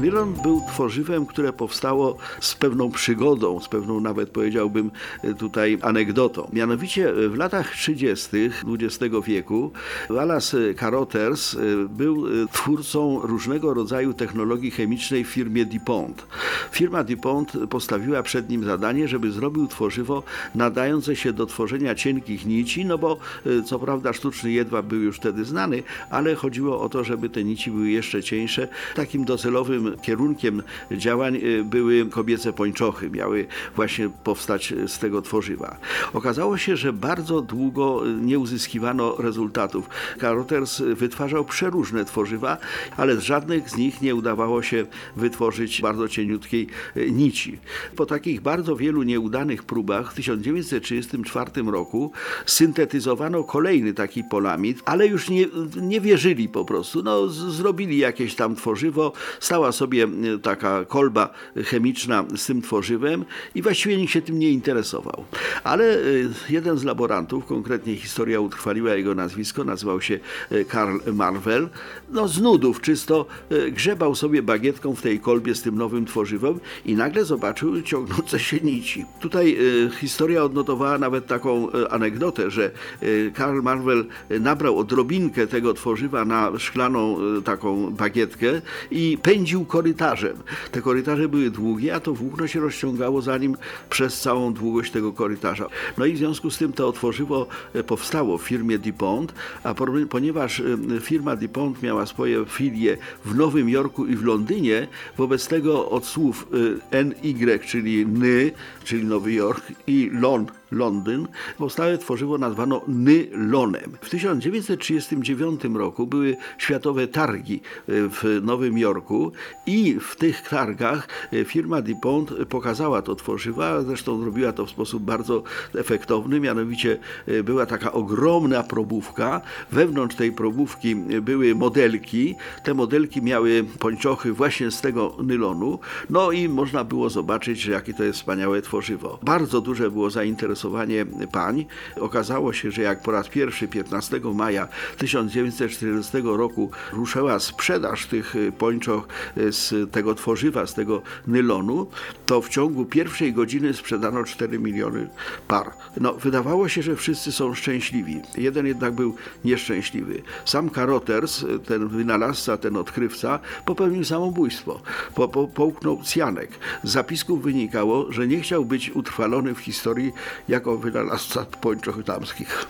Nylon był tworzywem, które powstało z pewną przygodą, z pewną nawet powiedziałbym tutaj anegdotą. Mianowicie w latach 30. XX wieku Wallace Carothers był twórcą różnego rodzaju technologii chemicznej w firmie DuPont. Firma DuPont postawiła przed nim zadanie, żeby zrobił tworzywo nadające się do tworzenia cienkich nici, no bo co prawda sztuczny jedwab był już wtedy znany, ale chodziło o to, żeby te nici były jeszcze cieńsze. Takim docelowym kierunkiem działań y, były kobiece pończochy, miały właśnie powstać z tego tworzywa. Okazało się, że bardzo długo nie uzyskiwano rezultatów. Caroters wytwarzał przeróżne tworzywa, ale z żadnych z nich nie udawało się wytworzyć bardzo cieniutkiej y, nici. Po takich bardzo wielu nieudanych próbach w 1934 roku syntetyzowano kolejny taki polamid, ale już nie, nie wierzyli po prostu. No, zrobili jakieś tam tworzywo, stała sobie e, taka kolba chemiczna z tym tworzywem i właściwie nikt się tym nie interesował. Ale e, jeden z laborantów, konkretnie historia utrwaliła jego nazwisko, nazywał się e, Karl Marvel, no z nudów czysto grzebał sobie bagietką w tej kolbie z tym nowym tworzywem i nagle zobaczył ciągnące się nici. Tutaj historia odnotowała nawet taką anegdotę, że Karl Marvel nabrał odrobinkę tego tworzywa na szklaną taką bagietkę i pędził korytarzem. Te korytarze były długie, a to włókno się rozciągało za nim przez całą długość tego korytarza. No i w związku z tym to otworzywo e, powstało w firmie DuPont, a ponieważ e, firma DuPont miała swoje filie w Nowym Jorku i w Londynie, wobec tego od słów e, NY, czyli NY, czyli Nowy Jork i LON, Londyn, powstałe tworzywo nazwano nylonem. W 1939 roku były światowe targi w Nowym Jorku i w tych targach e, firma DuPont pokazała to tworzywa, zresztą zrobiła to w sposób bardzo efektowny, mianowicie e, była taka ogromna probówka. Wewnątrz tej probówki były modelki. Te modelki miały pończochy właśnie z tego nylonu. No i można było zobaczyć, jakie to jest wspaniałe tworzywo. Bardzo duże było zainteresowanie pań. Okazało się, że jak po raz pierwszy 15 maja 1940 roku ruszyła sprzedaż tych pończoch z tego tworzywa, z tego nylonu, to w ciągu pierwszej godziny sprzedano 4 miliony par. No, wydawało się, że wszyscy są szczęśliwi. Jeden jednak był nieszczęśliwy. Sam Caroters, ten wynalazca, ten odkrywca, popełnił samobójstwo. Po, po, połknął cjanek. Z zapisków wynikało, że nie chciał być utrwalony w historii jako wynalazca pończoch damskich.